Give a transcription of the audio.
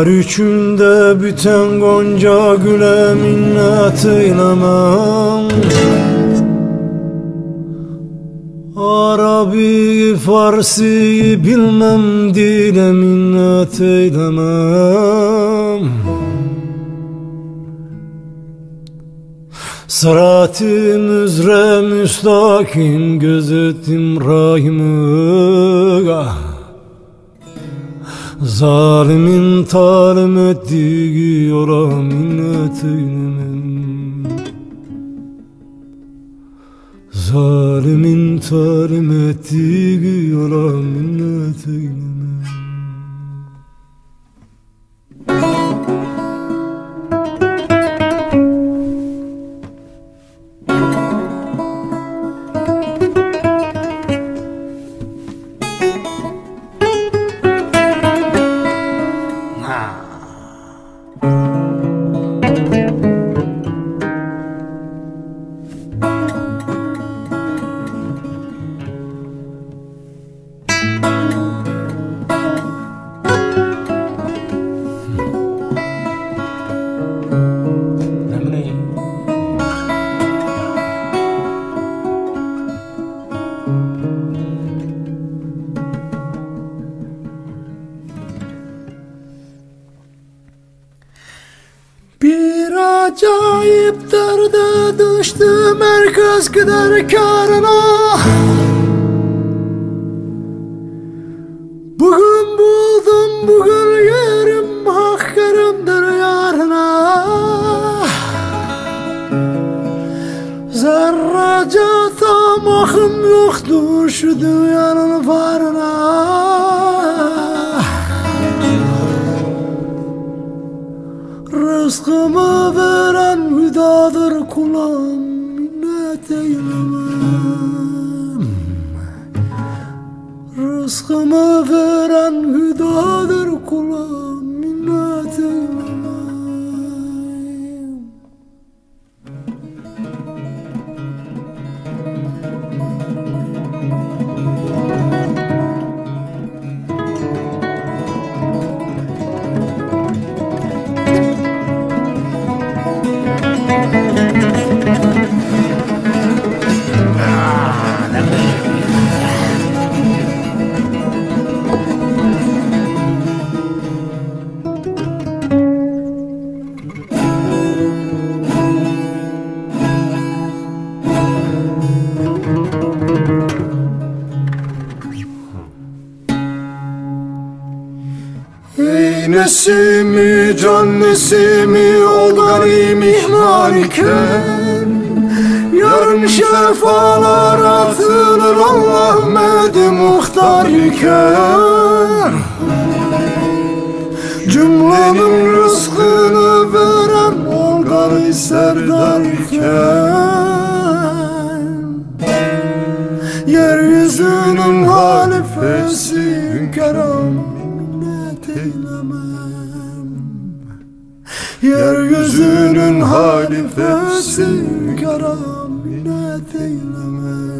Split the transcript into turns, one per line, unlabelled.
Har üçünde biten gonca güle minnet eylemem Arabi Farsi bilmem dile minnet eylemem Sırat-ı müzre müstakim gözetim rahimı ah. Zalimin talim ettiği yola minnet eylemem Zalimin talim ettiği yola minnet eylemem acayip derde düştüm herkes gider karına. Bugün buldum bugün yerim hak yerimdir yarına. Zerrece tamahım yoktur şu dünyanın varına Rızkımı kulağım minnet eylemem Rızkımı veren Can nesimi ol garip ihmal iken? Yarın şefalar atılır Allah medi muhtar iken. Cümlenin rızkını veren ol garip serdar iken eylemem Yeryüzünün halifesi hünkârım minnet eylemem